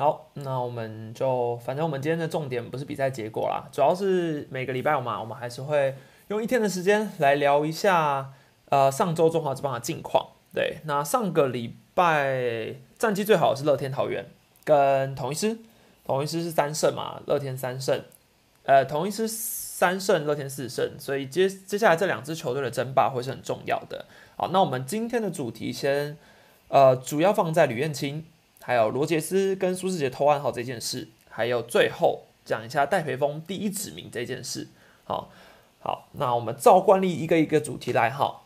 好，那我们就反正我们今天的重点不是比赛结果啦，主要是每个礼拜嘛，我们还是会用一天的时间来聊一下呃上周中华之棒的近况。对，那上个礼拜战绩最好的是乐天桃园跟同一师，同一师是三胜嘛，乐天三胜，呃，同一师三胜，乐天四胜，所以接接下来这两支球队的争霸会是很重要的。好，那我们今天的主题先呃主要放在吕彦青。还有罗杰斯跟苏世杰偷暗号这件事，还有最后讲一下戴培峰第一指名这件事。好，好，那我们照惯例一个一个主题来哈。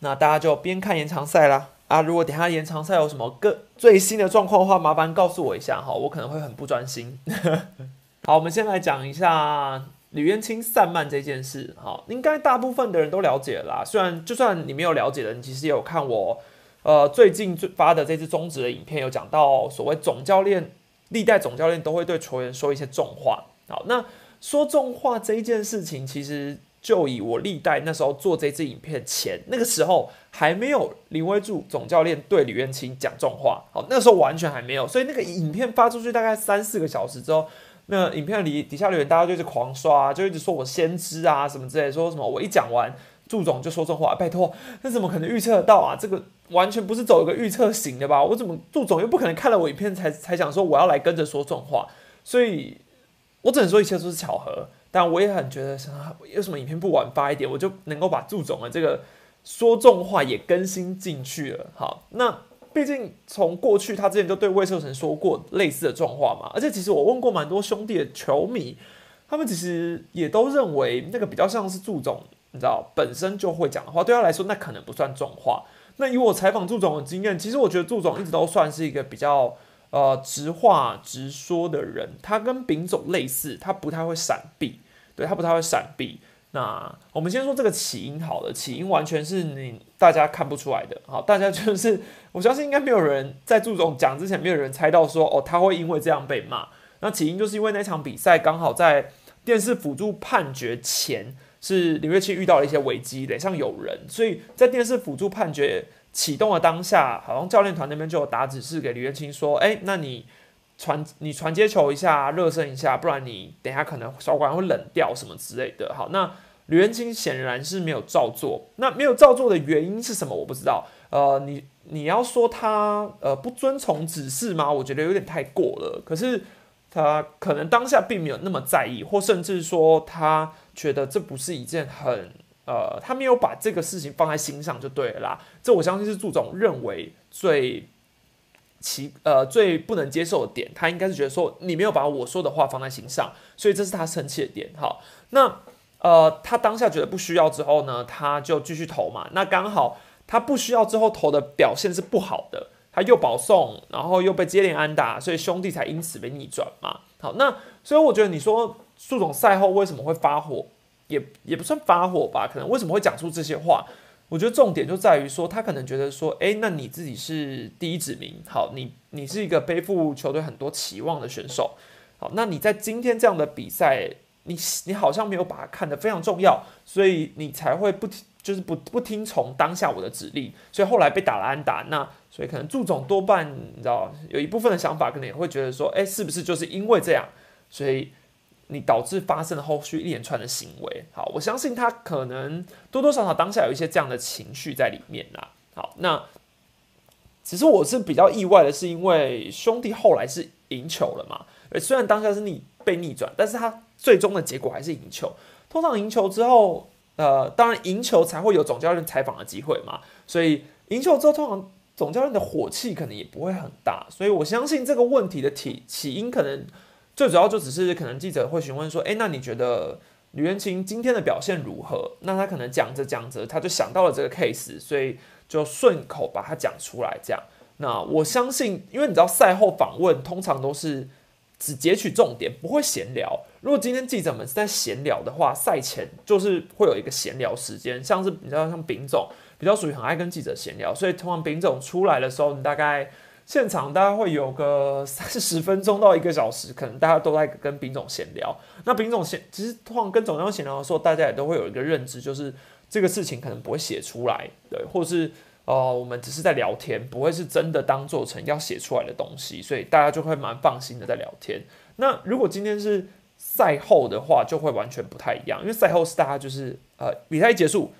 那大家就边看延长赛啦。啊，如果等下延长赛有什么更最新的状况的话，麻烦告诉我一下哈，我可能会很不专心。好，我们先来讲一下吕彦青散漫这件事。好，应该大部分的人都了解啦。虽然就算你没有了解的，你其实也有看我。呃，最近最发的这支中职的影片有讲到，所谓总教练，历代总教练都会对球员说一些重话。好，那说重话这一件事情，其实就以我历代那时候做这支影片前，那个时候还没有林威柱总教练对吕彦青讲重话。好，那时候完全还没有，所以那个影片发出去大概三四个小时之后，那影片里底下留言大家就是狂刷，就一直说我先知啊什么之类，说什么我一讲完。祝总就说这话，拜托，那怎么可能预测得到啊？这个完全不是走一个预测型的吧？我怎么祝总又不可能看了我影片才才想说我要来跟着说这种话？所以，我只能说一切都是巧合。但我也很觉得，有什么影片不晚发一点，我就能够把祝总的这个说重话也更新进去了。好，那毕竟从过去他之前就对魏寿成说过类似的重话嘛，而且其实我问过蛮多兄弟的球迷，他们其实也都认为那个比较像是祝总。你知道本身就会讲的话，对他来说那可能不算重话。那以我采访祝总的经验，其实我觉得祝总一直都算是一个比较呃直话直说的人。他跟丙总类似，他不太会闪避，对他不太会闪避。那我们先说这个起因好了，起因完全是你大家看不出来的。好，大家就是我相信应该没有人在祝总讲之前，没有人猜到说哦他会因为这样被骂。那起因就是因为那场比赛刚好在电视辅助判决前。是林月清遇到了一些危机，脸上有人，所以在电视辅助判决启动的当下，好像教练团那边就有打指示给李月清说：“哎，那你传你传接球一下，热身一下，不然你等下可能小管会冷掉什么之类的。”好，那李元清显然是没有照做。那没有照做的原因是什么？我不知道。呃，你你要说他呃不遵从指示吗？我觉得有点太过了。可是他可能当下并没有那么在意，或甚至说他。觉得这不是一件很呃，他没有把这个事情放在心上就对了啦。这我相信是祝总认为最奇呃最不能接受的点，他应该是觉得说你没有把我说的话放在心上，所以这是他生气的点。好，那呃他当下觉得不需要之后呢，他就继续投嘛。那刚好他不需要之后投的表现是不好的，他又保送，然后又被接连安打，所以兄弟才因此被逆转嘛。好，那所以我觉得你说。祝总赛后为什么会发火？也也不算发火吧，可能为什么会讲出这些话？我觉得重点就在于说，他可能觉得说，诶，那你自己是第一指名，好，你你是一个背负球队很多期望的选手，好，那你在今天这样的比赛，你你好像没有把它看得非常重要，所以你才会不听，就是不不听从当下我的指令，所以后来被打了安打，那所以可能祝总多半你知道，有一部分的想法可能也会觉得说，诶，是不是就是因为这样，所以。你导致发生了后续一连串的行为，好，我相信他可能多多少少当下有一些这样的情绪在里面啦。好，那其实我是比较意外的，是因为兄弟后来是赢球了嘛？而虽然当下是逆被逆转，但是他最终的结果还是赢球。通常赢球之后，呃，当然赢球才会有总教练采访的机会嘛。所以赢球之后，通常总教练的火气可能也不会很大。所以我相信这个问题的起起因可能。最主要就只是可能记者会询问说，哎，那你觉得吕元清今天的表现如何？那他可能讲着讲着，他就想到了这个 case，所以就顺口把它讲出来。这样，那我相信，因为你知道赛后访问通常都是只截取重点，不会闲聊。如果今天记者们是在闲聊的话，赛前就是会有一个闲聊时间，像是你知道像丙总比较属于很爱跟记者闲聊，所以通常丙总出来的时候，你大概。现场大概会有个三十分钟到一个小时，可能大家都在跟丙总闲聊。那丙总闲，其实通常跟总教练闲聊的时候，大家也都会有一个认知，就是这个事情可能不会写出来，对，或是哦，我们只是在聊天，不会是真的当做成要写出来的东西，所以大家就会蛮放心的在聊天。那如果今天是赛后的话，就会完全不太一样，因为赛后是大家就是呃比赛结束，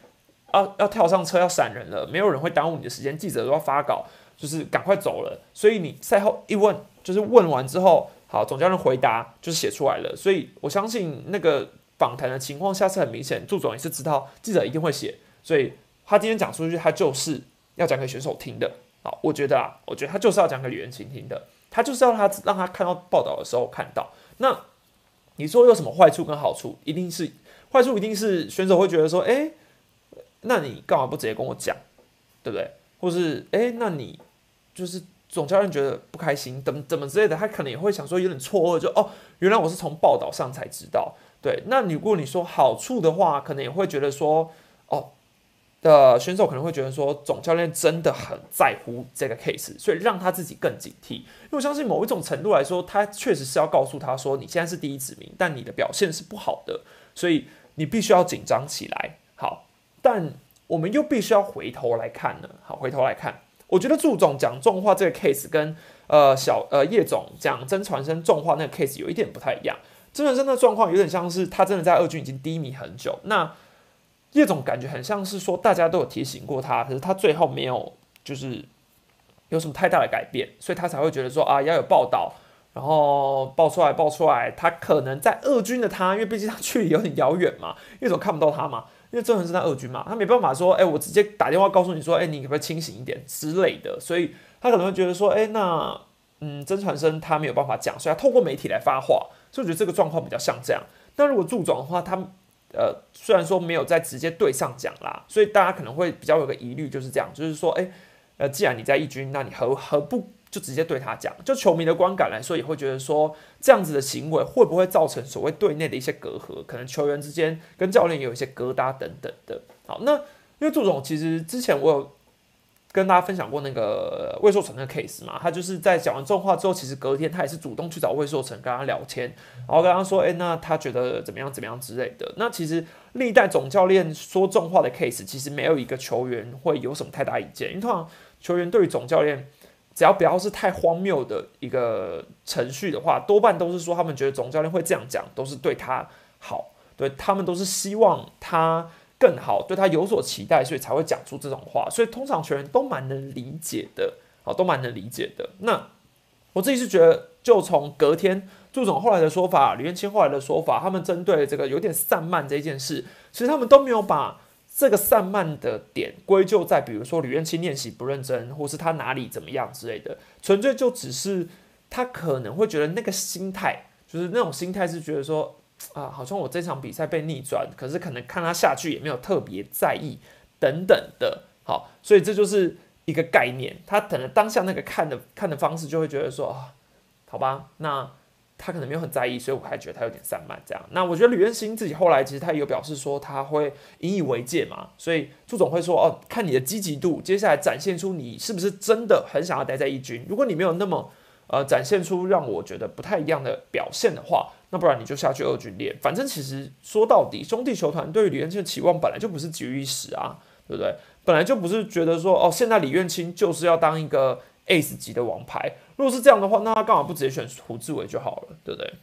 要要跳上车要闪人了，没有人会耽误你的时间，记者都要发稿，就是赶快走了。所以你赛后一问，就是问完之后，好，总教练回答就是写出来了。所以我相信那个访谈的情况下是很明显，祝总也是知道记者一定会写，所以他今天讲出去，他就是。要讲给选手听的，好，我觉得啊，我觉得他就是要讲给李元琴听的，他就是要他让他看到报道的时候看到。那你说有什么坏处跟好处？一定是坏处，一定是选手会觉得说，哎，那你干嘛不直接跟我讲，对不对？或是哎，那你就是总教练觉得不开心，怎么怎么之类的，他可能也会想说有点错愕，就哦，原来我是从报道上才知道。对，那如果你说好处的话，可能也会觉得说，哦。的选手可能会觉得说，总教练真的很在乎这个 case，所以让他自己更警惕。因为我相信某一种程度来说，他确实是要告诉他说，你现在是第一指名，但你的表现是不好的，所以你必须要紧张起来。好，但我们又必须要回头来看呢。好，回头来看，我觉得祝总讲重话这个 case 跟呃小呃叶总讲曾传生重话那个 case 有一点不太一样。曾传生的状况有点像是他真的在二军已经低迷很久，那。叶总感觉很像是说，大家都有提醒过他，可是他最后没有就是有什么太大的改变，所以他才会觉得说啊，要有报道，然后爆出来，爆出来，他可能在二军的他，因为毕竟他距离有点遥远嘛，叶总看不到他嘛，因为周恒是在二军嘛，他没办法说，哎，我直接打电话告诉你说，哎，你可不可以清醒一点之类的，所以他可能会觉得说，哎，那嗯，曾传生他没有办法讲，所以他透过媒体来发话，所以我觉得这个状况比较像这样。那如果祝总的话，他。呃，虽然说没有在直接对上讲啦，所以大家可能会比较有个疑虑，就是这样，就是说，哎，呃，既然你在一军，那你何何不就直接对他讲？就球迷的观感来说，也会觉得说，这样子的行为会不会造成所谓队内的一些隔阂？可能球员之间跟教练有一些疙瘩等等的。好，那因为祝总其实之前我有。跟大家分享过那个魏硕成的 case 嘛，他就是在讲完这种话之后，其实隔天他也是主动去找魏硕成跟他聊天，然后跟他说，哎，那他觉得怎么样怎么样之类的。那其实历代总教练说重话的 case，其实没有一个球员会有什么太大意见，因为通常球员对于总教练，只要不要是太荒谬的一个程序的话，多半都是说他们觉得总教练会这样讲，都是对他好，对他们都是希望他。更好对他有所期待，所以才会讲出这种话，所以通常球员都蛮能理解的，好，都蛮能理解的。那我自己是觉得，就从隔天祝总后来的说法，李彦青后来的说法，他们针对这个有点散漫这件事，其实他们都没有把这个散漫的点归咎在，比如说吕彦青练习不认真，或是他哪里怎么样之类的，纯粹就只是他可能会觉得那个心态，就是那种心态是觉得说。啊，好像我这场比赛被逆转，可是可能看他下去也没有特别在意等等的，好，所以这就是一个概念。他可能当下那个看的看的方式就会觉得说，啊，好吧，那他可能没有很在意，所以我还觉得他有点散漫这样。那我觉得吕彦兴自己后来其实他也有表示说他会引以为戒嘛，所以朱总会说，哦，看你的积极度，接下来展现出你是不是真的很想要待在一军。如果你没有那么呃展现出让我觉得不太一样的表现的话。那不然你就下去二军练，反正其实说到底，兄弟球团对于李彦青的期望本来就不是急于一时啊，对不对？本来就不是觉得说哦，现在李彦青就是要当一个 ace 级的王牌。如果是这样的话，那他干嘛不直接选胡志伟就好了，对不对？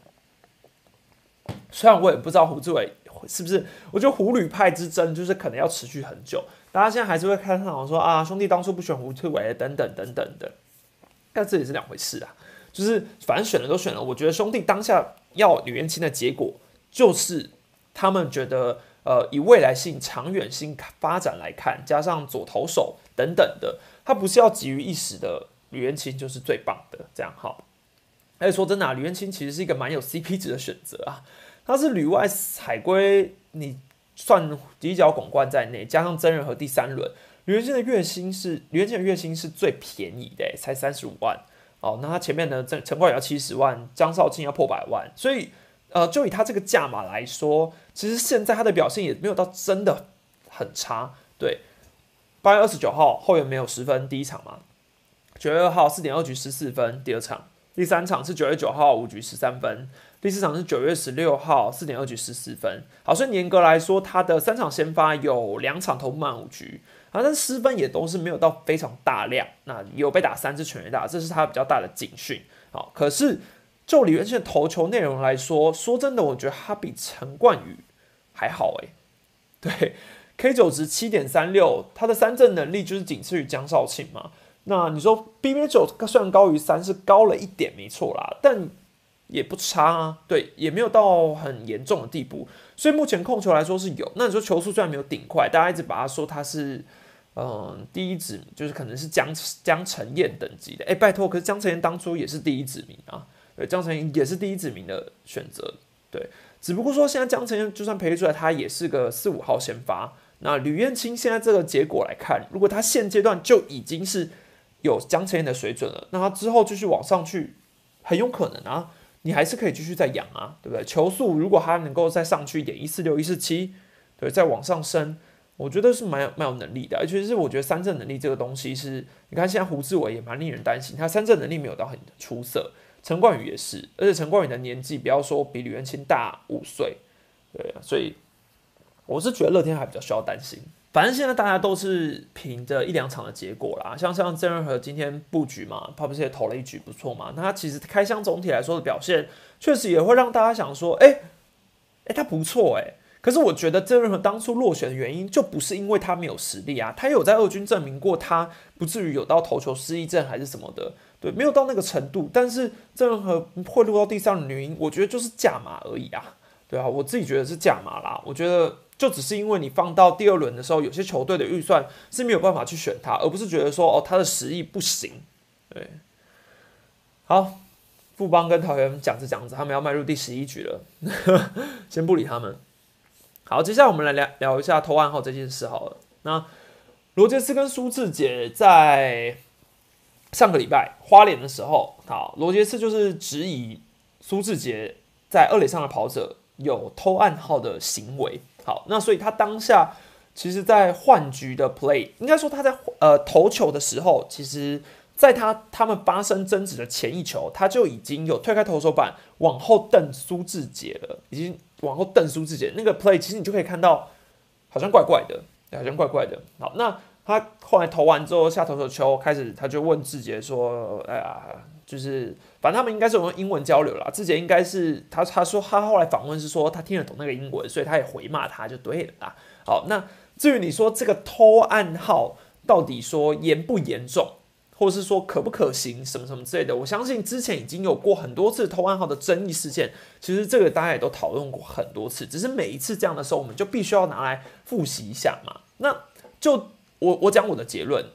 虽然我也不知道胡志伟是不是，我觉得胡吕派之争就是可能要持续很久，大家现在还是会看到说啊，兄弟当初不选胡志伟等等等等的，但这也是两回事啊。就是反正选了都选了，我觉得兄弟当下要吕彦青的结果，就是他们觉得，呃，以未来性、长远性发展来看，加上左投手等等的，他不是要急于一时的，吕彦青就是最棒的，这样哈。而且说真的，吕彦青其实是一个蛮有 CP 值的选择啊，他是旅外海归，你算底角拱冠在内，加上真人和第三轮，吕彦青的月薪是吕彦青的月薪是最便宜的，才三十五万。哦，那他前面呢？陈陈冠宇要七十万，张少庆要破百万，所以呃，就以他这个价码来说，其实现在他的表现也没有到真的很差。对，八月二十九号后援没有十分，第一场嘛，九月二号四点二局十四分，第二场，第三场是九月九号五局十三分，第四场是九月十六号四点二局十四分。好，所以严格来说，他的三场先发有两场投满五局。好，但失分也都是没有到非常大量，那有被打三支全垒打，这是他比较大的警讯。好，可是就李元庆的投球内容来说，说真的，我觉得他比陈冠宇还好诶。对，K 九值七点三六，他的三振能力就是仅次于江少庆嘛。那你说 BB 九虽然高于三，是高了一点，没错啦，但也不差啊。对，也没有到很严重的地步。所以目前控球来说是有。那你说球速虽然没有顶快，大家一直把它说它是嗯第一指，就是可能是江江晨燕等级的。哎，拜托，可是江晨燕当初也是第一指名啊。对，江晨燕也是第一指名的选择。对，只不过说现在江晨燕就算培育出来，他也是个四五号先发。那吕彦青现在这个结果来看，如果他现阶段就已经是。有江千燕的水准了，那他之后继续往上去，很有可能啊，你还是可以继续再养啊，对不对？球速如果他能够再上去一点，一四六、一四七，对，再往上升，我觉得是蛮有蛮有能力的。而且是我觉得三振能力这个东西是，你看现在胡志伟也蛮令人担心，他三振能力没有到很出色，陈冠宇也是，而且陈冠宇的年纪不要说比吕元清大五岁，对，所以我是觉得乐天还比较需要担心。反正现在大家都是凭着一两场的结果啦，像像郑仁和今天布局嘛，他不是也投了一局不错嘛？那他其实开箱总体来说的表现，确实也会让大家想说，哎哎，他不错哎。可是我觉得郑仁和当初落选的原因，就不是因为他没有实力啊，他有在二军证明过，他不至于有到投球失忆症还是什么的，对，没有到那个程度。但是郑仁和会落到第三的原因，我觉得就是价码而已啊，对啊，我自己觉得是价码啦，我觉得。就只是因为你放到第二轮的时候，有些球队的预算是没有办法去选他，而不是觉得说哦他的实力不行。对，好，富邦跟桃园讲着讲着，他们要迈入第十一局了，先不理他们。好，接下来我们来聊聊一下投案号这件事好了。那罗杰斯跟苏志杰在上个礼拜花莲的时候，好，罗杰斯就是质疑苏志杰在二垒上的跑者有偷暗号的行为。好，那所以他当下其实，在换局的 play，应该说他在呃投球的时候，其实在他他们发生争执的前一球，他就已经有推开投手板往后瞪苏志杰了，已经往后瞪苏志杰那个 play，其实你就可以看到，好像怪怪的，好像怪怪的。好，那他后来投完之后下投手球开始，他就问志杰说：“哎呀。”就是，反正他们应该是用英文交流啦。志杰应该是他他说他后来访问是说他听得懂那个英文，所以他也回骂他就对了啦。好，那至于你说这个偷暗号到底说严不严重，或是说可不可行什么什么之类的，我相信之前已经有过很多次偷暗号的争议事件。其实这个大家也都讨论过很多次，只是每一次这样的时候，我们就必须要拿来复习一下嘛。那就我我讲我的结论，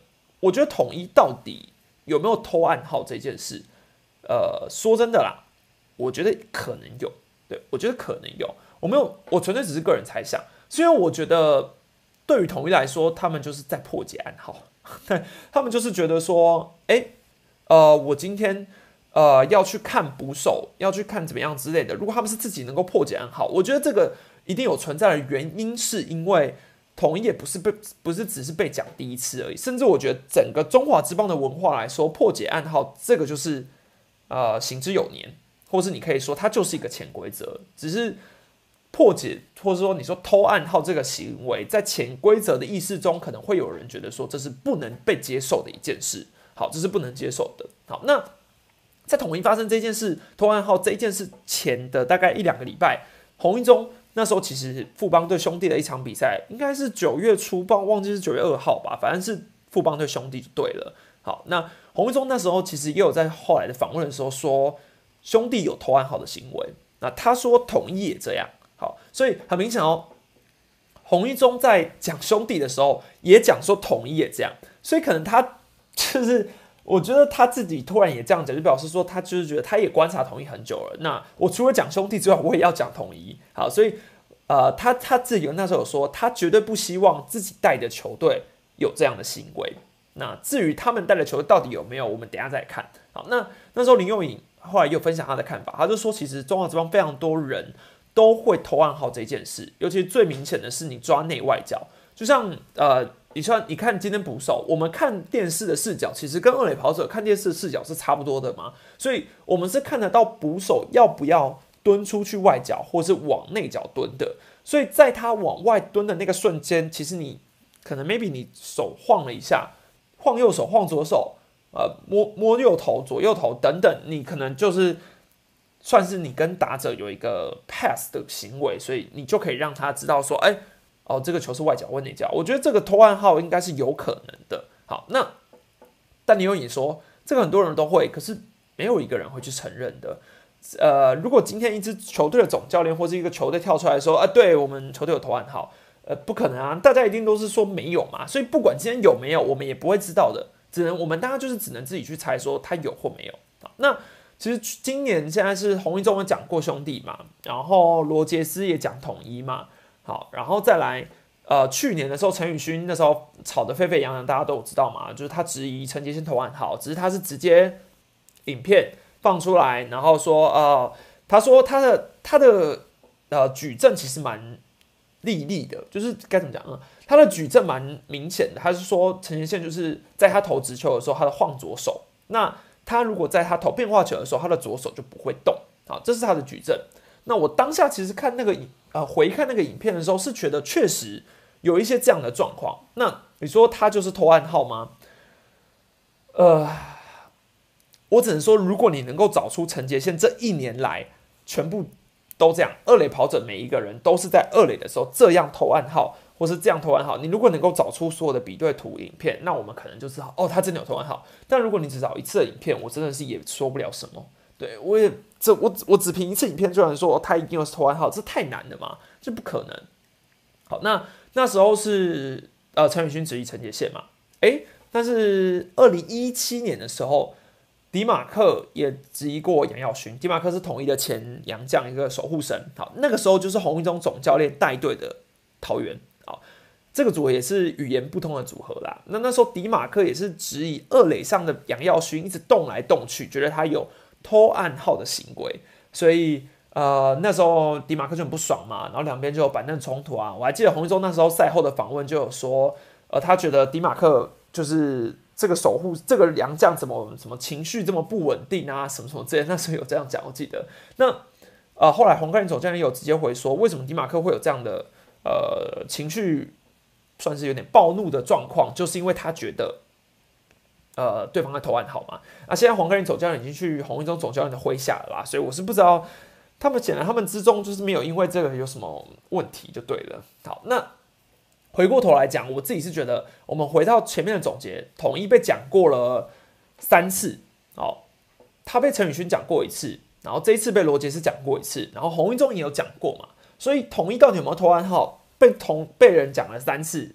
我觉得统一到底。有没有偷暗号这件事？呃，说真的啦，我觉得可能有。对我觉得可能有。我没有，我纯粹只是个人猜想。虽然我觉得对于统一来说，他们就是在破解暗号，他们就是觉得说，哎，呃，我今天呃要去看捕手，要去看怎么样之类的。如果他们是自己能够破解暗号，我觉得这个一定有存在的原因，是因为。统一也不是被不是只是被讲第一次而已，甚至我觉得整个中华之邦的文化来说，破解暗号这个就是呃行之有年，或是你可以说它就是一个潜规则，只是破解或者说你说偷暗号这个行为，在潜规则的意识中，可能会有人觉得说这是不能被接受的一件事。好，这是不能接受的。好，那在统一发生这件事偷暗号这件事前的大概一两个礼拜，红一中。那时候其实富邦对兄弟的一场比赛，应该是九月初，忘忘记是九月二号吧，反正是富邦对兄弟就对了。好，那洪一中那时候其实也有在后来的访问的时候说，兄弟有投暗号的行为。那他说统一也这样。好，所以很明显哦，洪一中在讲兄弟的时候，也讲说统一也这样。所以可能他就是。我觉得他自己突然也这样讲，就表示说他就是觉得他也观察统一很久了。那我除了讲兄弟之外，我也要讲统一。好，所以呃，他他自己那时候有说，他绝对不希望自己带的球队有这样的行为。那至于他们带的球队到底有没有，我们等下再看。好，那那时候林佑颖后来又分享他的看法，他就说，其实中华之邦非常多人都会投暗号这件事，尤其最明显的是你抓内外角，就像呃。你说，你看今天捕手，我们看电视的视角，其实跟二垒跑者看电视的视角是差不多的嘛？所以，我们是看得到捕手要不要蹲出去外角，或是往内角蹲的。所以，在他往外蹲的那个瞬间，其实你可能 maybe 你手晃了一下，晃右手，晃左手，呃，摸摸右头，左右头等等，你可能就是算是你跟打者有一个 pass 的行为，所以你就可以让他知道说，哎，哦，这个球是外角或内角。我觉得这个偷暗号应该是有可能的。好，那但你有你说这个很多人都会，可是没有一个人会去承认的。呃，如果今天一支球队的总教练或是一个球队跳出来说，啊，对我们球队有投暗号，呃，不可能啊，大家一定都是说没有嘛，所以不管今天有没有，我们也不会知道的，只能我们大家就是只能自己去猜说他有或没有。那其实今年现在是洪一中有讲过兄弟嘛，然后罗杰斯也讲统一嘛，好，然后再来，呃，去年的时候陈宇勋那时候吵得沸沸扬扬，大家都知道嘛，就是他质疑陈杰先投案，好，只是他是直接影片。放出来，然后说，呃，他说他的他的呃举证其实蛮利利的，就是该怎么讲呢？他的举证蛮明显的，他是说陈贤宪就是在他投直球的时候，他的晃左手，那他如果在他投变化球的时候，他的左手就不会动，好，这是他的举证。那我当下其实看那个影呃回看那个影片的时候，是觉得确实有一些这样的状况。那你说他就是偷暗号吗？呃。我只能说，如果你能够找出陈杰宪这一年来全部都这样，二垒跑者每一个人都是在二垒的时候这样投暗号，或是这样投暗号，你如果能够找出所有的比对图影片，那我们可能就知道，哦，他真的有投暗号。但如果你只找一次的影片，我真的是也说不了什么。对我也这我我只凭一次影片就能说他一定有投暗号，这太难了嘛，这不可能。好，那那时候是呃陈宇勋质疑陈杰宪嘛，诶，但是二零一七年的时候。迪马克也质疑过杨耀勋，迪马克是统一的前洋将，一个守护神。好，那个时候就是洪一中总教练带队的桃园。好，这个组合也是语言不通的组合啦。那那时候迪马克也是质疑二垒上的杨耀勋一直动来动去，觉得他有偷暗号的行为，所以呃那时候迪马克就很不爽嘛，然后两边就有板凳冲突啊。我还记得洪一中那时候赛后的访问就有说，呃，他觉得迪马克就是。这个守护这个良将怎么什么情绪这么不稳定啊？什么什么之类，那时候有这样讲，我记得。那呃，后来红冠总教练有直接回说，为什么迪马克会有这样的呃情绪，算是有点暴怒的状况，就是因为他觉得呃对方的投暗号嘛。那现在黄冠总教练已经去红一中总教练的麾下了啦，所以我是不知道他们显然他们之中就是没有因为这个有什么问题就对了。好，那。回过头来讲，我自己是觉得，我们回到前面的总结，统一被讲过了三次，哦，他被陈宇勋讲过一次，然后这一次被罗杰斯讲过一次，然后洪一中也有讲过嘛，所以统一到底有没有投暗号，被同被人讲了三次，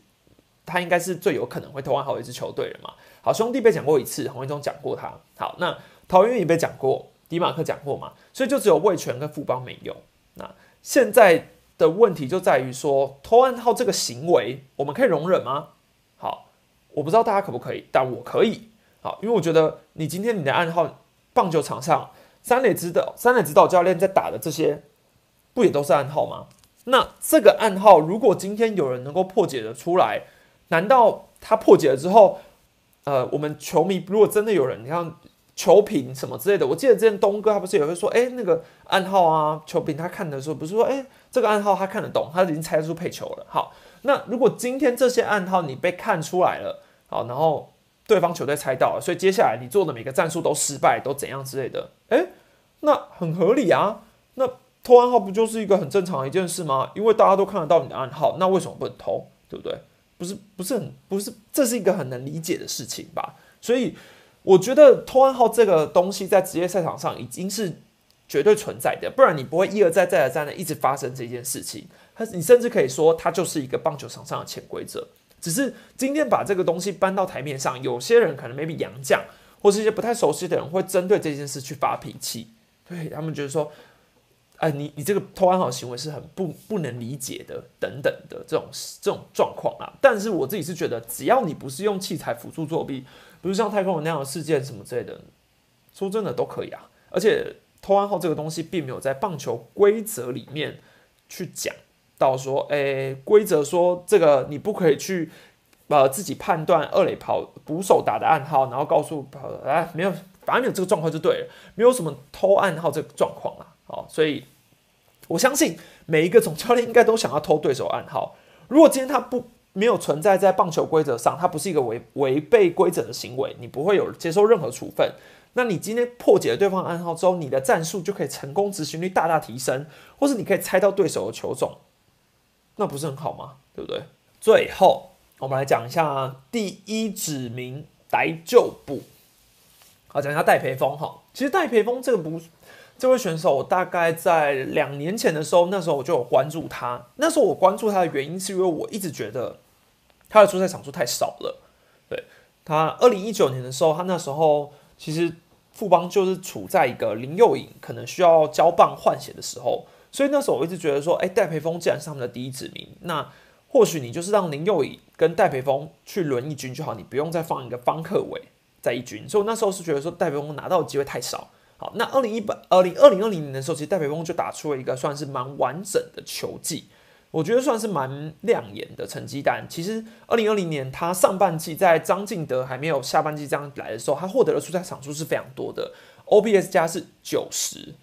他应该是最有可能会投暗号一支球队了嘛。好，兄弟被讲过一次，洪一中讲过他，好，那桃园也被讲过，迪马克讲过嘛，所以就只有魏权跟富邦没有。那现在。的问题就在于说偷暗号这个行为，我们可以容忍吗？好，我不知道大家可不可以，但我可以。好，因为我觉得你今天你的暗号，棒球场上三垒指导三垒指导教练在打的这些，不也都是暗号吗？那这个暗号，如果今天有人能够破解的出来，难道他破解了之后，呃，我们球迷如果真的有人，你看。球评什么之类的，我记得之前东哥他不是也会说，哎，那个暗号啊，球评他看的时候不是说，哎，这个暗号他看得懂，他已经猜出配球了。好，那如果今天这些暗号你被看出来了，好，然后对方球队猜到了，所以接下来你做的每个战术都失败，都怎样之类的，哎，那很合理啊。那偷暗号不就是一个很正常的一件事吗？因为大家都看得到你的暗号，那为什么不能偷？对不对？不是，不是很，不是，这是一个很能理解的事情吧？所以。我觉得偷暗号这个东西在职业赛场上已经是绝对存在的，不然你不会一而再、再而三的一直发生这件事情。它，你甚至可以说它就是一个棒球场上的潜规则。只是今天把这个东西搬到台面上，有些人可能 maybe 洋将或是一些不太熟悉的人会针对这件事去发脾气，对他们觉得说，哎，你你这个偷暗号行为是很不不能理解的，等等的这种这种状况啊。但是我自己是觉得，只要你不是用器材辅助作弊。比如像太空人那样的事件什么之类的，说真的都可以啊。而且偷暗号这个东西并没有在棒球规则里面去讲到说，诶，规则说这个你不可以去呃自己判断二垒跑捕手打的暗号，然后告诉跑哎没有，反正没有这个状况就对了，没有什么偷暗号这个状况啊。所以我相信每一个总教练应该都想要偷对手暗号。如果今天他不没有存在在棒球规则上，它不是一个违违背规则的行为，你不会有接受任何处分。那你今天破解了对方暗号之后，你的战术就可以成功执行率大大提升，或是你可以猜到对手的球种，那不是很好吗？对不对？最后，我们来讲一下第一指名来救补。好，讲一下戴培峰哈。其实戴培峰这个不，这位选手，大概在两年前的时候，那时候我就有关注他。那时候我关注他的原因，是因为我一直觉得他的出赛场数太少了。对他，二零一九年的时候，他那时候其实。富邦就是处在一个林佑颖可能需要交棒换血的时候，所以那时候我一直觉得说，哎，戴培峰既然是他们的第一指名，那或许你就是让林佑颖跟戴培峰去轮一军就好，你不用再放一个方克伟在一军。所以那时候是觉得说，戴培峰拿到的机会太少。好，那二零一八、二零二零二零年的时候，其实戴培峰就打出了一个算是蛮完整的球技。我觉得算是蛮亮眼的成绩单。其实，二零二零年他上半季在张敬德还没有下半季这样来的时候，他获得的出赛场数是非常多的，OPS 加是九十。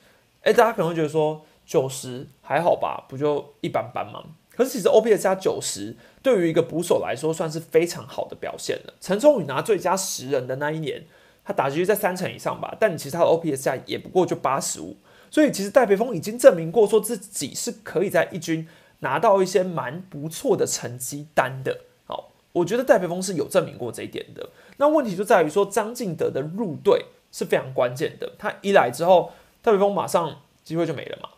哎，大家可能会觉得说九十还好吧，不就一般般吗？可是其实 OPS 加九十对于一个捕手来说算是非常好的表现了。陈聪宇拿最佳十人的那一年，他打击率在三成以上吧，但其实他的 OPS 加也不过就八十五。所以其实戴培峰已经证明过说自己是可以在一军。拿到一些蛮不错的成绩单的，好，我觉得戴培峰是有证明过这一点的。那问题就在于说张敬德的入队是非常关键的，他一来之后，戴培峰马上机会就没了嘛。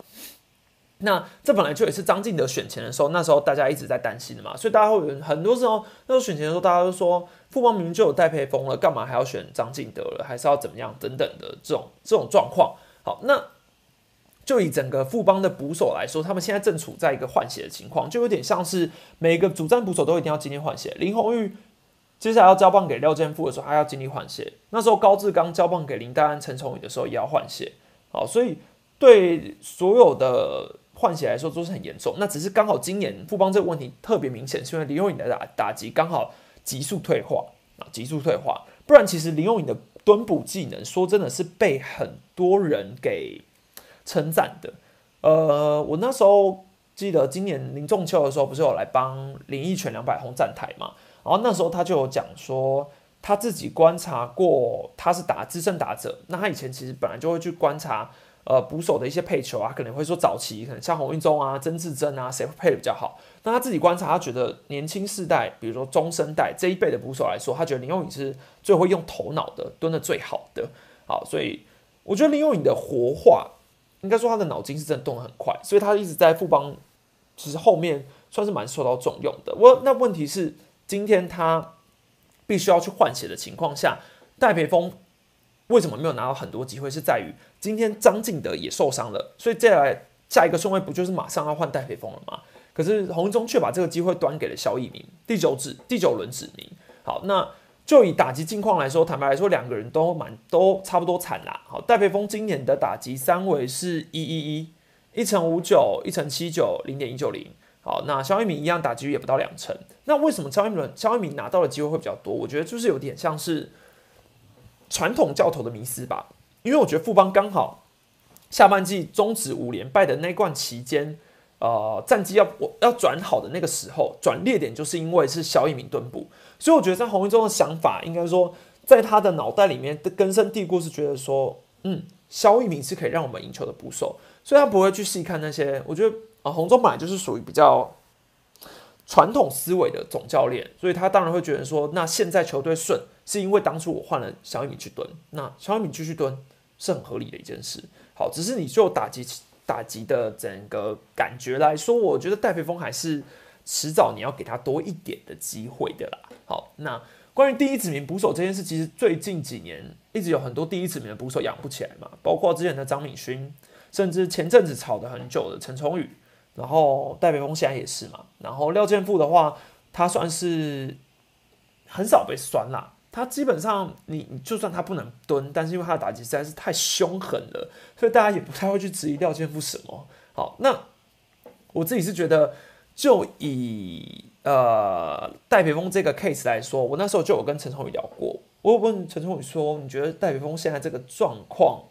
那这本来就也是张敬德选前的时候，那时候大家一直在担心的嘛，所以大家会有很多时候那时候选前的时候，大家都说富邦明明就有戴佩峰了，干嘛还要选张敬德了，还是要怎么样等等的这种这种状况。好，那。就以整个富邦的捕手来说，他们现在正处在一个换血的情况，就有点像是每个主战捕手都一定要今天换血。林红玉接下来要交棒给廖健富的时候，他要经历换血；那时候高志刚交棒给林丹、陈崇宇的时候，也要换血。好，所以对所有的换起来说都是很严重。那只是刚好今年富邦这个问题特别明显，是因为林永颖的打打击刚好急速退化啊，急速退化。不然其实林永颖的蹲捕技能，说真的是被很多人给。称赞的，呃，我那时候记得今年林仲秋的时候，不是有来帮林奕泉两百红站台嘛？然后那时候他就有讲说，他自己观察过，他是打资深打者，那他以前其实本来就会去观察，呃，捕手的一些配球啊，可能会说早期可能像洪运忠啊、曾志珍啊，谁会配的比较好？那他自己观察，他觉得年轻世代，比如说中生代这一辈的捕手来说，他觉得林佑颖是最会用头脑的，蹲的最好的。好，所以我觉得林佑颖的活化。应该说他的脑筋是真的动得很快，所以他一直在富邦，其实后面算是蛮受到重用的。我那问题是，今天他必须要去换血的情况下，戴培峰为什么没有拿到很多机会？是在于今天张敬德也受伤了，所以接下来下一个顺位不就是马上要换戴培峰了吗？可是洪忠却把这个机会端给了肖一鸣，第九指第九轮指名。好，那。就以打击近况来说，坦白来说，两个人都蛮都差不多惨啦。好，戴培峰今年的打击三围是一一一，一乘五九，一乘七九，零点一九零。好，那肖一鸣一样打击率也不到两成。那为什么肖一鸣肖一鸣拿到的机会会比较多？我觉得就是有点像是传统教头的迷思吧。因为我觉得富邦刚好下半季终止五连败的那段期间，呃，战绩要我要转好的那个时候，转裂点就是因为是肖一鸣蹲步。所以我觉得在洪一中的想法，应该说在他的脑袋里面的根深蒂固是觉得说，嗯，肖一鸣是可以让我们赢球的捕手，所以他不会去细看那些。我觉得啊，洪中本来就是属于比较传统思维的总教练，所以他当然会觉得说，那现在球队顺是因为当初我换了肖一鸣去蹲，那肖一鸣继续蹲是很合理的一件事。好，只是你就打击打击的整个感觉来说，我觉得戴培峰还是。迟早你要给他多一点的机会的啦。好，那关于第一指名捕手这件事，其实最近几年一直有很多第一指名的捕手养不起来嘛，包括之前的张敏勋，甚至前阵子炒的很久的陈崇宇，然后戴培峰现在也是嘛。然后廖健富的话，他算是很少被酸啦。他基本上你就算他不能蹲，但是因为他的打击实在是太凶狠了，所以大家也不太会去质疑廖健富什么。好，那我自己是觉得。就以呃戴培峰这个 case 来说，我那时候就有跟陈崇宇聊过。我有问陈崇宇说：“你觉得戴培峰现在这个状况，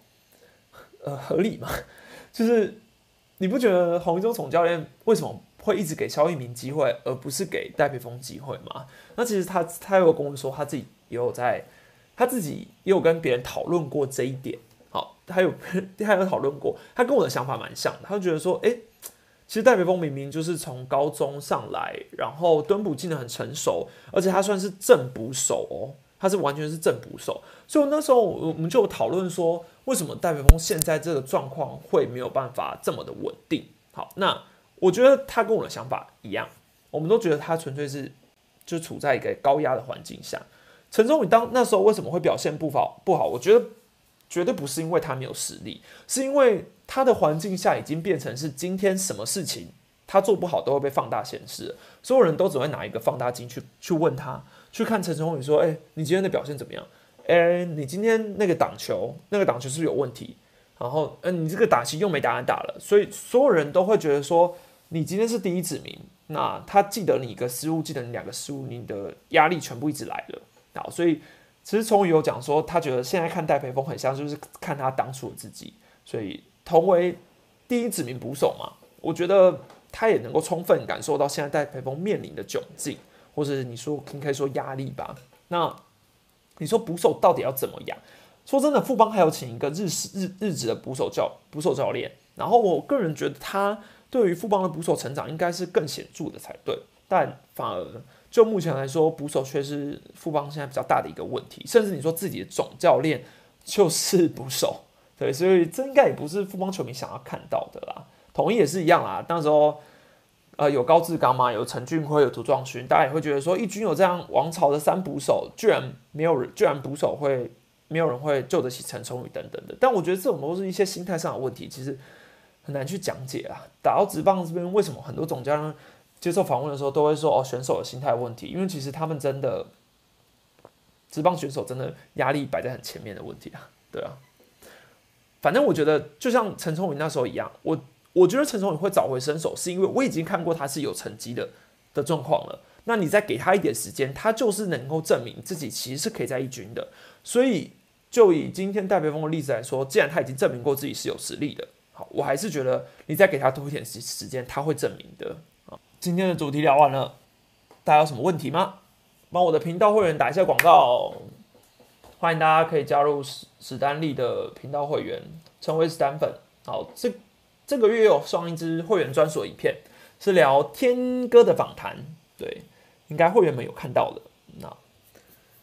呃合理吗？就是你不觉得洪一中总教练为什么会一直给肖一鸣机会，而不是给戴培峰机会吗？那其实他他有跟我说，他自己也有在，他自己也有跟别人讨论过这一点。好，他有 他有讨论过，他跟我的想法蛮像的。他就觉得说，哎，其实戴培峰明明就是从高中上来，然后蹲捕进的很成熟，而且他算是正捕手哦，他是完全是正捕手。所以那时候我们就讨论说，为什么戴培峰现在这个状况会没有办法这么的稳定？好，那我觉得他跟我的想法一样，我们都觉得他纯粹是就处在一个高压的环境下。陈忠宇当那时候为什么会表现不好？不好，我觉得。绝对不是因为他没有实力，是因为他的环境下已经变成是今天什么事情他做不好都会被放大显示，所有人都只会拿一个放大镜去去问他，去看陈忠宇说：“哎，你今天的表现怎么样？哎，你今天那个挡球，那个挡球是不是有问题？然后，嗯，你这个打棋又没打完打了，所以所有人都会觉得说你今天是第一指名，那他记得你一个失误，记得你两个失误，你的压力全部一直来了，好，所以。其实从有讲说，他觉得现在看戴培峰很像，就是看他当初的自己。所以同为第一指名捕手嘛，我觉得他也能够充分感受到现在戴培峰面临的窘境，或者你说可以说压力吧。那你说捕手到底要怎么样？说真的，富邦还有请一个日日日职的捕手教捕手教练，然后我个人觉得他对于富邦的捕手成长应该是更显著的才对，但反而。就目前来说，捕手却是富邦现在比较大的一个问题，甚至你说自己的总教练就是捕手，对，所以这应该也不是富邦球迷想要看到的啦。统一也是一样啦，那时候呃有高志刚嘛，有陈俊辉，有涂壮勋，大家也会觉得说，一军有这样王朝的三捕手，居然没有人，居然捕手会没有人会救得起陈崇宇等等的。但我觉得这种都是一些心态上的问题，其实很难去讲解啊。打到直棒这边，为什么很多总教练？接受访问的时候都会说哦，选手的心态问题，因为其实他们真的，直棒选手真的压力摆在很前面的问题啊，对啊。反正我觉得就像陈崇宇那时候一样，我我觉得陈崇宇会找回身手，是因为我已经看过他是有成绩的的状况了。那你再给他一点时间，他就是能够证明自己其实是可以在一军的。所以就以今天戴培峰的例子来说，既然他已经证明过自己是有实力的，好，我还是觉得你再给他多一点时时间，他会证明的啊。今天的主题聊完了，大家有什么问题吗？帮我的频道会员打一下广告，欢迎大家可以加入史史丹利的频道会员，成为史丹粉。好，这这个月有上一支会员专属影片，是聊天哥的访谈，对，应该会员们有看到的。那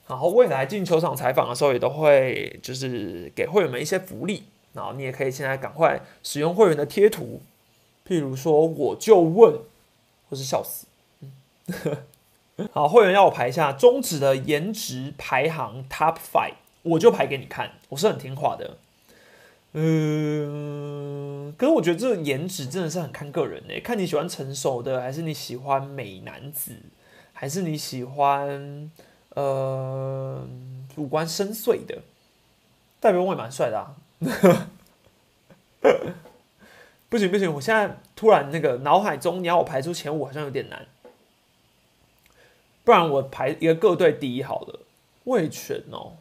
然后未来进球场采访的时候，也都会就是给会员们一些福利，然后你也可以现在赶快使用会员的贴图，譬如说我就问。或是笑死，好，会员要我排一下中指的颜值排行 Top Five，我就排给你看。我是很听话的，嗯，可是我觉得这个颜值真的是很看个人诶，看你喜欢成熟的，还是你喜欢美男子，还是你喜欢呃五官深邃的？代表我也蛮帅的啊。不行不行，我现在突然那个脑海中你要我排出前五好像有点难，不然我排一个各队第一好了。魏权哦，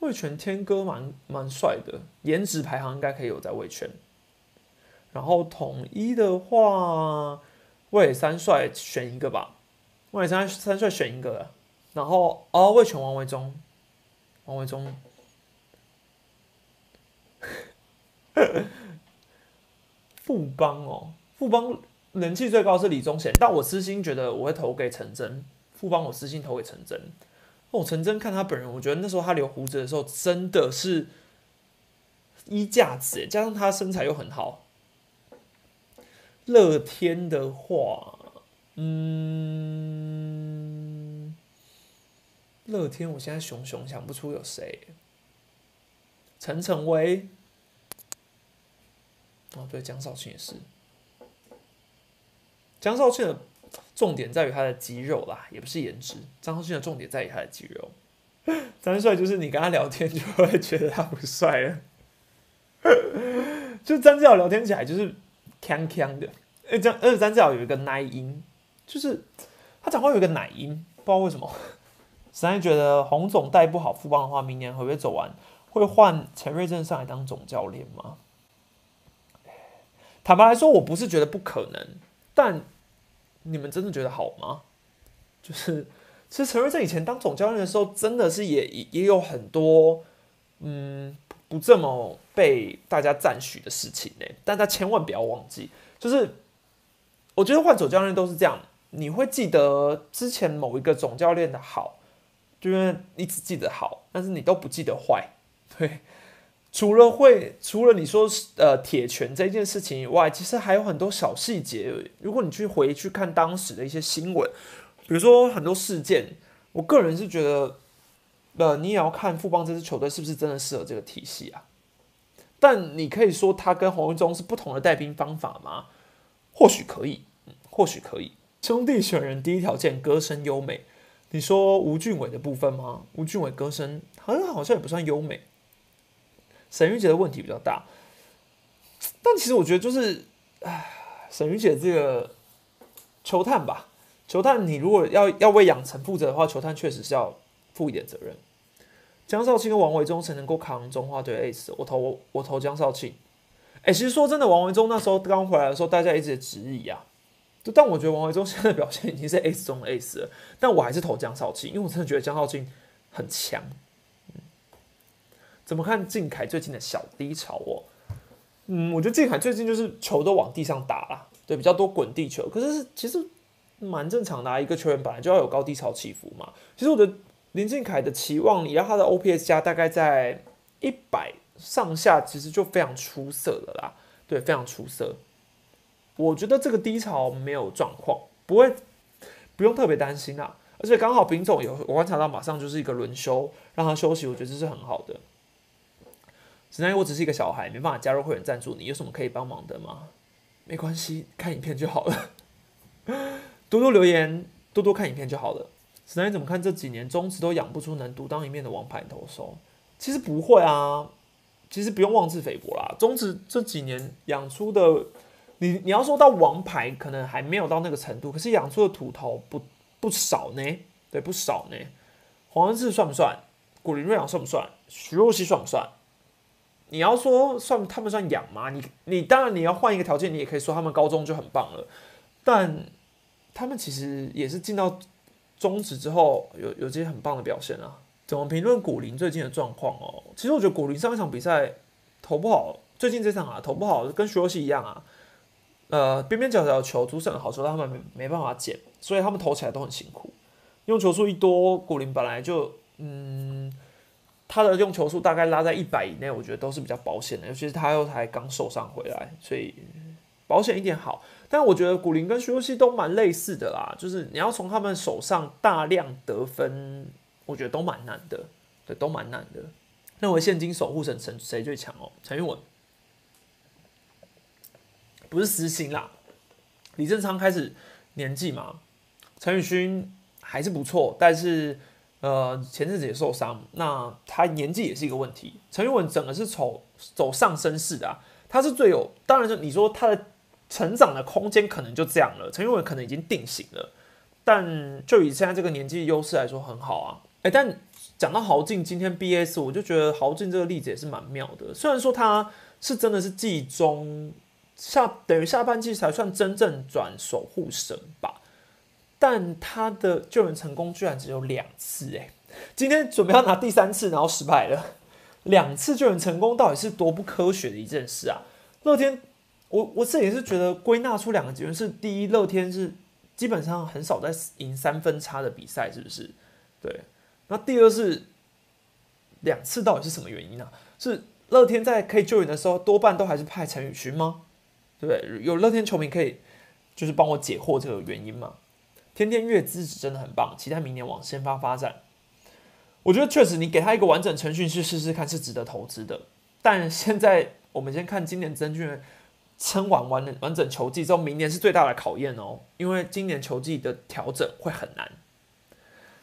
魏权天哥蛮蛮帅的，颜值排行应该可以有在魏权。然后统一的话，魏三帅选一个吧，魏三三帅选一个。然后哦，魏权王维忠，王维忠。富邦哦，富邦人气最高是李宗贤，但我私心觉得我会投给陈真。富邦我私心投给陈真。哦，陈真看他本人，我觉得那时候他留胡子的时候真的是衣架子，加上他身材又很好。乐天的话，嗯，乐天我现在熊熊想不出有谁。陈晨威。哦，对，江少庆也是。江少庆的重点在于他的肌肉啦，也不是颜值。江少庆的重点在于他的肌肉。张帅就是你跟他聊天就会觉得他不帅了。就张志尧聊天起来就是锵锵的，哎，张而且张志尧有一个奶音，就是他讲话有一个奶音，不知道为什么。实在觉得洪总带不好富邦的话，明年会不会走完？会换陈瑞正上来当总教练吗？坦白来说，我不是觉得不可能，但你们真的觉得好吗？就是其实陈瑞正以前当总教练的时候，真的是也也有很多嗯不这么被大家赞许的事情呢。但他千万不要忘记，就是我觉得换总教练都是这样，你会记得之前某一个总教练的好，就是你只记得好，但是你都不记得坏，对。除了会，除了你说呃铁拳这件事情以外，其实还有很多小细节。如果你去回去看当时的一些新闻，比如说很多事件，我个人是觉得，呃，你也要看富邦这支球队是不是真的适合这个体系啊。但你可以说他跟洪一中是不同的带兵方法吗？或许可以，或许可以。兄弟选人第一条件歌声优美。你说吴俊伟的部分吗？吴俊伟歌声好像好像也不算优美。沈玉姐的问题比较大，但其实我觉得就是，唉，沈玉姐这个球探吧，球探你如果要要为养成负责的话，球探确实是要负一点责任。江少庆跟王维忠才能够扛中华队 ace，我投我投江少庆。哎，其实说真的，王维忠那时候刚回来的时候，大家一直质疑啊，就但我觉得王维忠现在表现已经是 ace 中的 ace 了，但我还是投江少庆，因为我真的觉得江少庆很强。怎么看靖凯最近的小低潮哦？嗯，我觉得靖凯最近就是球都往地上打了，对，比较多滚地球。可是其实蛮正常的啊，一个球员本来就要有高低潮起伏嘛。其实我的林靖凯的期望，你让他的 OPS 加大概在一百上下，其实就非常出色的啦。对，非常出色。我觉得这个低潮没有状况，不会不用特别担心啊。而且刚好丙总有我观察到，马上就是一个轮休，让他休息，我觉得这是很好的。只能我只是一个小孩，没办法加入会员赞助。你有什么可以帮忙的吗？没关系，看影片就好了。多多留言，多多看影片就好了。只能怎么看这几年中职都养不出能独当一面的王牌投手？其实不会啊，其实不用妄自菲薄啦。中职这几年养出的，你你要说到王牌，可能还没有到那个程度，可是养出的土头不不少呢。对，不少呢。黄恩志算不算？古林瑞阳算不算？徐若曦算不算？你要说算他们算养吗？你你当然你要换一个条件，你也可以说他们高中就很棒了，但他们其实也是进到中职之后有有这些很棒的表现啊。怎么评论古林最近的状况哦？其实我觉得古林上一场比赛投不好，最近这场啊投不好，跟徐若曦一样啊，呃边边角角球主审好球，他们没没办法捡，所以他们投起来都很辛苦。用球数一多，古林本来就嗯。他的用球数大概拉在一百以内，我觉得都是比较保险的，尤其是他又才刚受伤回来，所以保险一点好。但我觉得古林跟徐若曦都蛮类似的啦，就是你要从他们手上大量得分，我觉得都蛮难的，对，都蛮难的。认为现金守护神谁谁最强哦？陈玉文不是实心啦，李正昌开始年纪嘛，陈宇勋还是不错，但是。呃，前阵子也受伤，那他年纪也是一个问题。陈玉文整个是走走上升式的，他是最有，当然就你说他的成长的空间可能就这样了。陈玉文可能已经定型了，但就以现在这个年纪优势来说很好啊。哎，但讲到豪进今天 BS，我就觉得豪进这个例子也是蛮妙的。虽然说他是真的是季中下等于下半季才算真正转守护神吧。但他的救援成功居然只有两次，哎，今天准备要拿第三次，然后失败了，两次救援成功到底是多不科学的一件事啊！乐天，我我自己是觉得归纳出两个结论是：第一，乐天是基本上很少在赢三分差的比赛，是不是？对。那第二是两次到底是什么原因呢？是乐天在可以救援的时候，多半都还是派陈宇勋吗？对？有乐天球迷可以就是帮我解惑这个原因吗？天天月资质真的很棒，期待明年往先发发展。我觉得确实，你给他一个完整程序去试试看是值得投资的。但现在我们先看今年曾俊撑完完完整球季之后，明年是最大的考验哦，因为今年球季的调整会很难。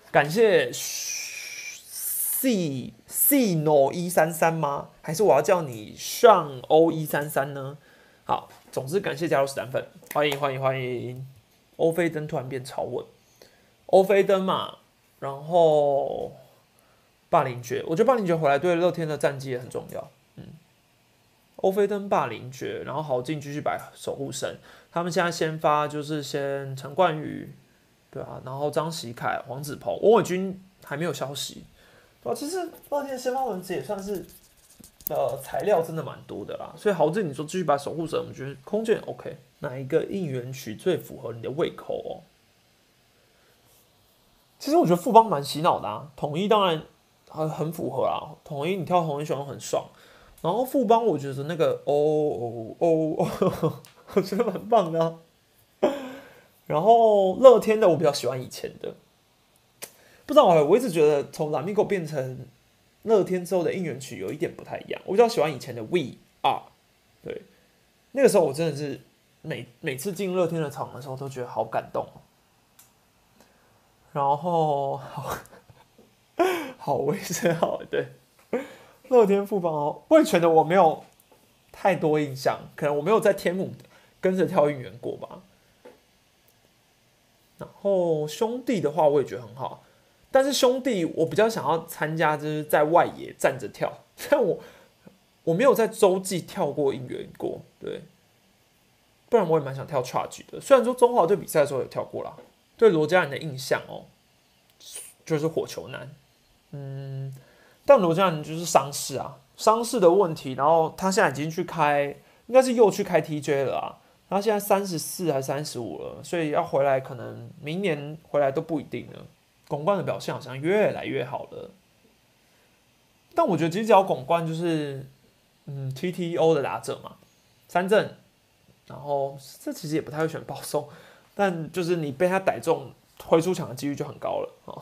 感谢 C C No 一三三吗？还是我要叫你上 O 一三三呢？好，总之感谢加入史丹粉，欢迎欢迎欢迎。欧菲登突然变超稳，欧菲登嘛，然后霸凌爵，我觉得霸凌爵回来对乐天的战绩也很重要。嗯，欧菲登霸凌爵，然后豪进继续摆守护神。他们现在先发就是先陈冠宇，对啊，然后张喜凯、黄子鹏、王伟军还没有消息。对啊，其实乐天先发轮子也算是呃材料真的蛮多的啦。所以豪进你说继续把守护神，我们觉得空间 OK。哪一个应援曲最符合你的胃口哦？其实我觉得富邦蛮洗脑的啊，统一当然很很符合啊，统一你跳统一旋律很爽，然后富邦我觉得那个哦哦哦，我觉得蛮棒的，然后乐天的我比较喜欢以前的，不知道哎，我一直觉得从蓝米狗变成乐天之后的应援曲有一点不太一样，我比较喜欢以前的 We Are，对，那个时候我真的是每每次进乐天的场的时候都觉得好感动。然后好，好卫生好对，乐天富邦哦，卫权的我没有太多印象，可能我没有在天母跟着跳应援过吧。然后兄弟的话，我也觉得很好，但是兄弟我比较想要参加，就是在外野站着跳，但我我没有在洲际跳过应援过，对，不然我也蛮想跳 charge 的。虽然说中华队比赛的时候有跳过啦。对罗家人的印象哦，就是火球男，嗯，但罗家人就是伤势啊，伤势的问题，然后他现在已经去开，应该是又去开 TJ 了啊，他现在三十四还三十五了，所以要回来可能明年回来都不一定了。拱冠的表现好像越来越好了，但我觉得其实讲拱冠就是，嗯，TTO 的打者嘛，三振，然后这其实也不太会选保送。但就是你被他逮中挥出场的几率就很高了啊。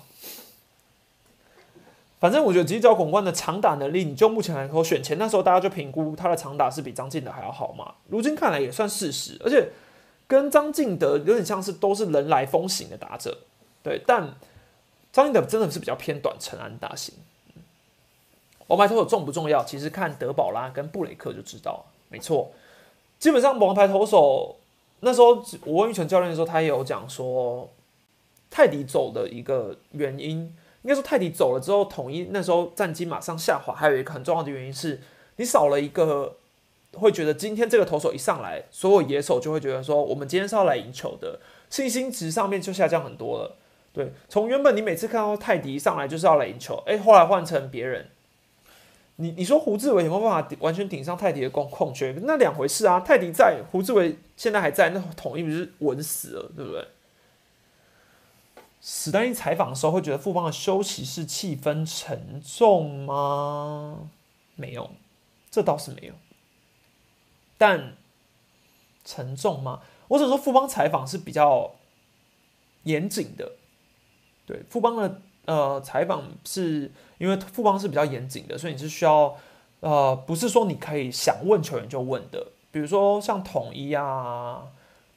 反正我觉得吉角拱冠的长打能力，你就目前来说选前那时候大家就评估他的长打是比张敬德还要好嘛。如今看来也算事实，而且跟张敬德有点像是都是人来风行的打者，对。但张敬德真的是比较偏短程安打型。王牌投手重不重要？其实看德保拉跟布雷克就知道。没错，基本上王牌投手。那时候我问玉成教练的时候，他也有讲说，泰迪走的一个原因，应该说泰迪走了之后，统一那时候战绩马上下滑，还有一个很重要的原因是，你少了一个会觉得今天这个投手一上来，所有野手就会觉得说，我们今天是要来赢球的，信心值上面就下降很多了。对，从原本你每次看到泰迪上来就是要来赢球，哎，后来换成别人。你你说胡志伟有没有办法完全顶上泰迪的空空缺？那两回事啊！泰迪在，胡志伟现在还在，那统一不是稳死了，对不对？史丹利采访的时候会觉得富邦的休息室气氛沉重吗？没有，这倒是没有。但沉重吗？我只能说富邦采访是比较严谨的，对富邦的。呃，采访是因为富邦是比较严谨的，所以你是需要，呃，不是说你可以想问球员就问的。比如说像统一啊，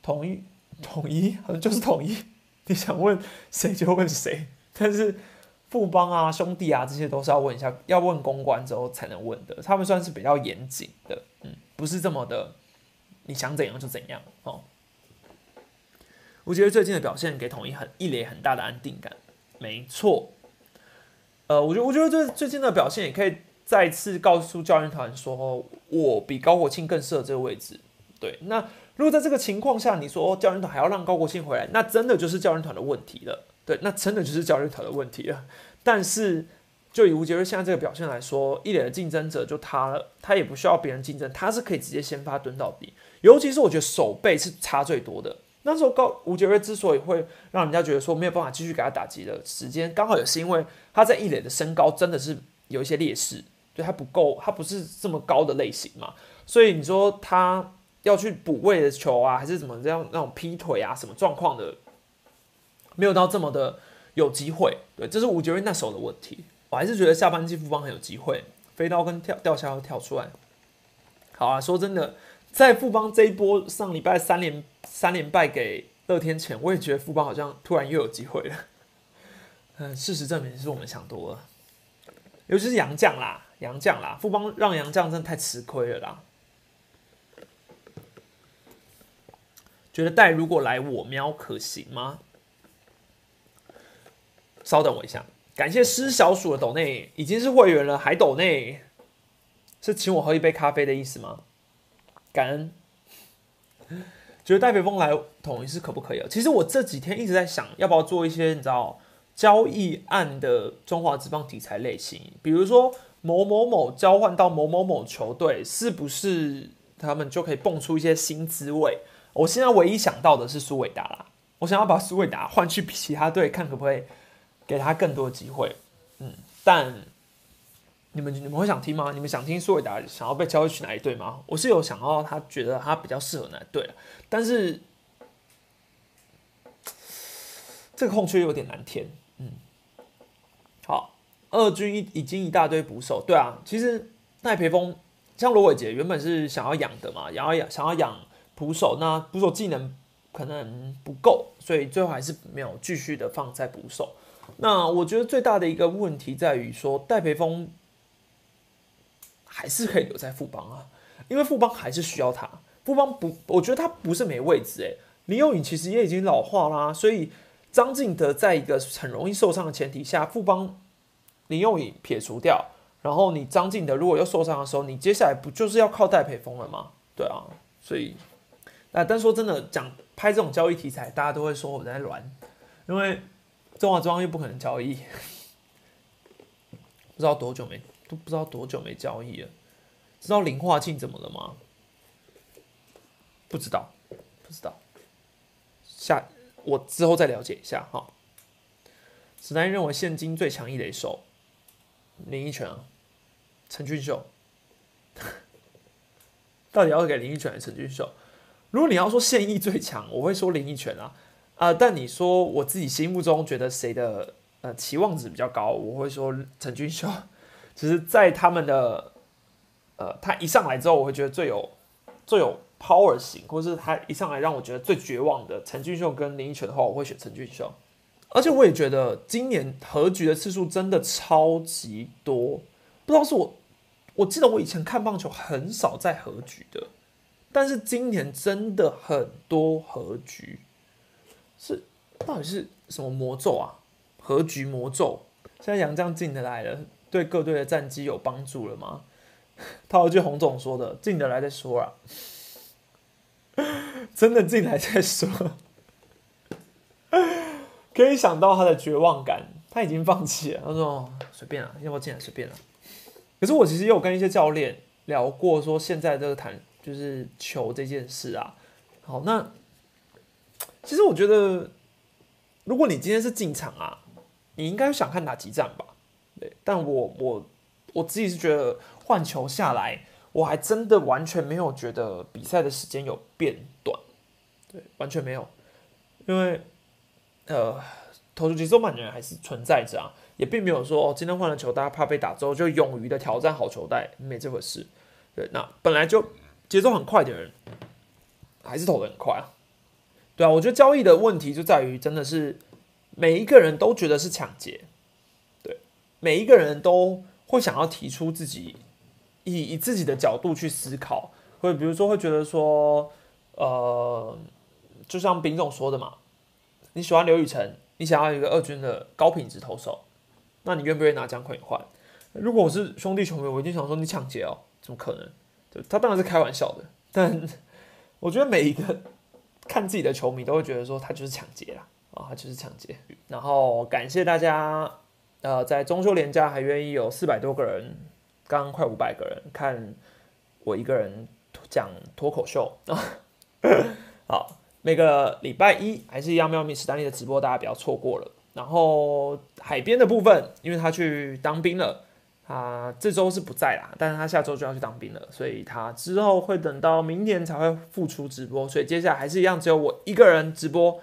统一统一好像就是统一，你想问谁就问谁。但是富邦啊、兄弟啊，这些都是要问一下，要问公关之后才能问的。他们算是比较严谨的，嗯，不是这么的，你想怎样就怎样哦。我觉得最近的表现给统一很一垒很大的安定感。没错，呃，我觉得我觉得这最近的表现也可以再次告诉教练团说，我比高国庆更适合这个位置。对，那如果在这个情况下，你说教练团还要让高国庆回来，那真的就是教练团的问题了。对，那真的就是教练团的问题了。但是就以吴杰瑞现在这个表现来说，一脸的竞争者就他了，他也不需要别人竞争，他是可以直接先发蹲到底。尤其是我觉得手背是差最多的。那时候高吴杰瑞之所以会让人家觉得说没有办法继续给他打击的时间，刚好也是因为他在一垒的身高真的是有一些劣势，对他不够，他不是这么高的类型嘛，所以你说他要去补位的球啊，还是怎么这样那种劈腿啊什么状况的，没有到这么的有机会，对，这是吴杰瑞那时候的问题。我还是觉得下半季复方很有机会，飞刀跟跳掉下要跳出来。好啊，说真的。在富邦这一波上礼拜三连三连败给乐天前，我也觉得富邦好像突然又有机会了。嗯，事实证明是我们想多了，尤其是杨将啦，杨将啦，富邦让杨将真的太吃亏了啦。觉得带如果来我喵可行吗？稍等我一下，感谢施小鼠的抖内已经是会员了，还抖内。是请我喝一杯咖啡的意思吗？感恩。觉得戴北峰来统一是可不可以？其实我这几天一直在想，要不要做一些你知道交易案的中华职棒题材类型，比如说某某某交换到某某某球队，是不是他们就可以蹦出一些新滋味？我现在唯一想到的是苏伟达啦，我想要把苏伟达换去其他队，看可不可以给他更多机会。嗯，但。你们你们会想听吗？你们想听苏伟达想要被交易去哪一队吗？我是有想到他觉得他比较适合哪队但是这个空缺有点难填。嗯，好，二军一已经一大堆捕手，对啊，其实戴培峰像罗伟杰原本是想要养的嘛，然后养想要养捕手，那捕手技能可能不够，所以最后还是没有继续的放在捕手。那我觉得最大的一个问题在于说戴培峰。还是可以留在富邦啊，因为富邦还是需要他。富邦不，我觉得他不是没位置诶。林佑颖其实也已经老化啦，所以张敬德在一个很容易受伤的前提下，富邦林佑颖撇除掉，然后你张敬德如果又受伤的时候，你接下来不就是要靠戴培峰了吗？对啊，所以啊，但说真的，讲拍这种交易题材，大家都会说我在乱，因为中华庄又不可能交易，不知道多久没。都不知道多久没交易了，知道林化庆怎么了吗？不知道，不知道。下我之后再了解一下哈。史丹认为现今最强一垒手林奕泉啊，陈俊秀。到底要给林奕泉还是陈俊秀？如果你要说现役最强，我会说林奕泉啊啊！但你说我自己心目中觉得谁的呃期望值比较高，我会说陈俊秀。只是在他们的，呃，他一上来之后，我会觉得最有最有 power 型，或是他一上来让我觉得最绝望的陈俊秀跟林依晨的话，我会选陈俊秀。而且我也觉得今年和局的次数真的超级多，不知道是我，我记得我以前看棒球很少在和局的，但是今年真的很多和局，是到底是什么魔咒啊？和局魔咒？现在杨绛进的来了。对各队的战绩有帮助了吗？他有句洪总说的：“进得来再说啊。”真的进来再说，可以想到他的绝望感，他已经放弃了。他说：“随便啊，要不要进来随便啊。”可是我其实也有跟一些教练聊过，说现在这个谈就是球这件事啊。好，那其实我觉得，如果你今天是进场啊，你应该想看哪几站吧？对，但我我我自己是觉得换球下来，我还真的完全没有觉得比赛的时间有变短，对，完全没有，因为呃，投出节奏慢的人还是存在着啊，也并没有说哦，今天换了球，大家怕被打之后就勇于的挑战好球带，没这回事。对，那本来就节奏很快的人，还是投的很快啊。对啊，我觉得交易的问题就在于，真的是每一个人都觉得是抢劫。每一个人都会想要提出自己以以自己的角度去思考，或者比如说会觉得说，呃，就像丙总说的嘛，你喜欢刘宇辰，你想要一个二军的高品质投手，那你愿不愿意拿姜昆换？如果我是兄弟球迷，我一定想说你抢劫哦，怎么可能？对，他当然是开玩笑的，但我觉得每一个看自己的球迷都会觉得说他就是抢劫啦，啊，他就是抢劫。然后感谢大家。呃，在中秋连假还愿意有四百多个人，刚刚快五百个人看我一个人讲脱口秀啊。好，每个礼拜一还是一样，喵咪史丹利的直播，大家不要错过了。然后海边的部分，因为他去当兵了，他这周是不在啦，但是他下周就要去当兵了，所以他之后会等到明年才会复出直播，所以接下来还是一样，只有我一个人直播，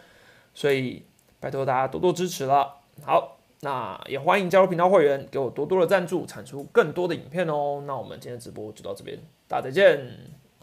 所以拜托大家多多支持了。好。那也欢迎加入频道会员，给我多多的赞助，产出更多的影片哦。那我们今天直播就到这边，大家再见。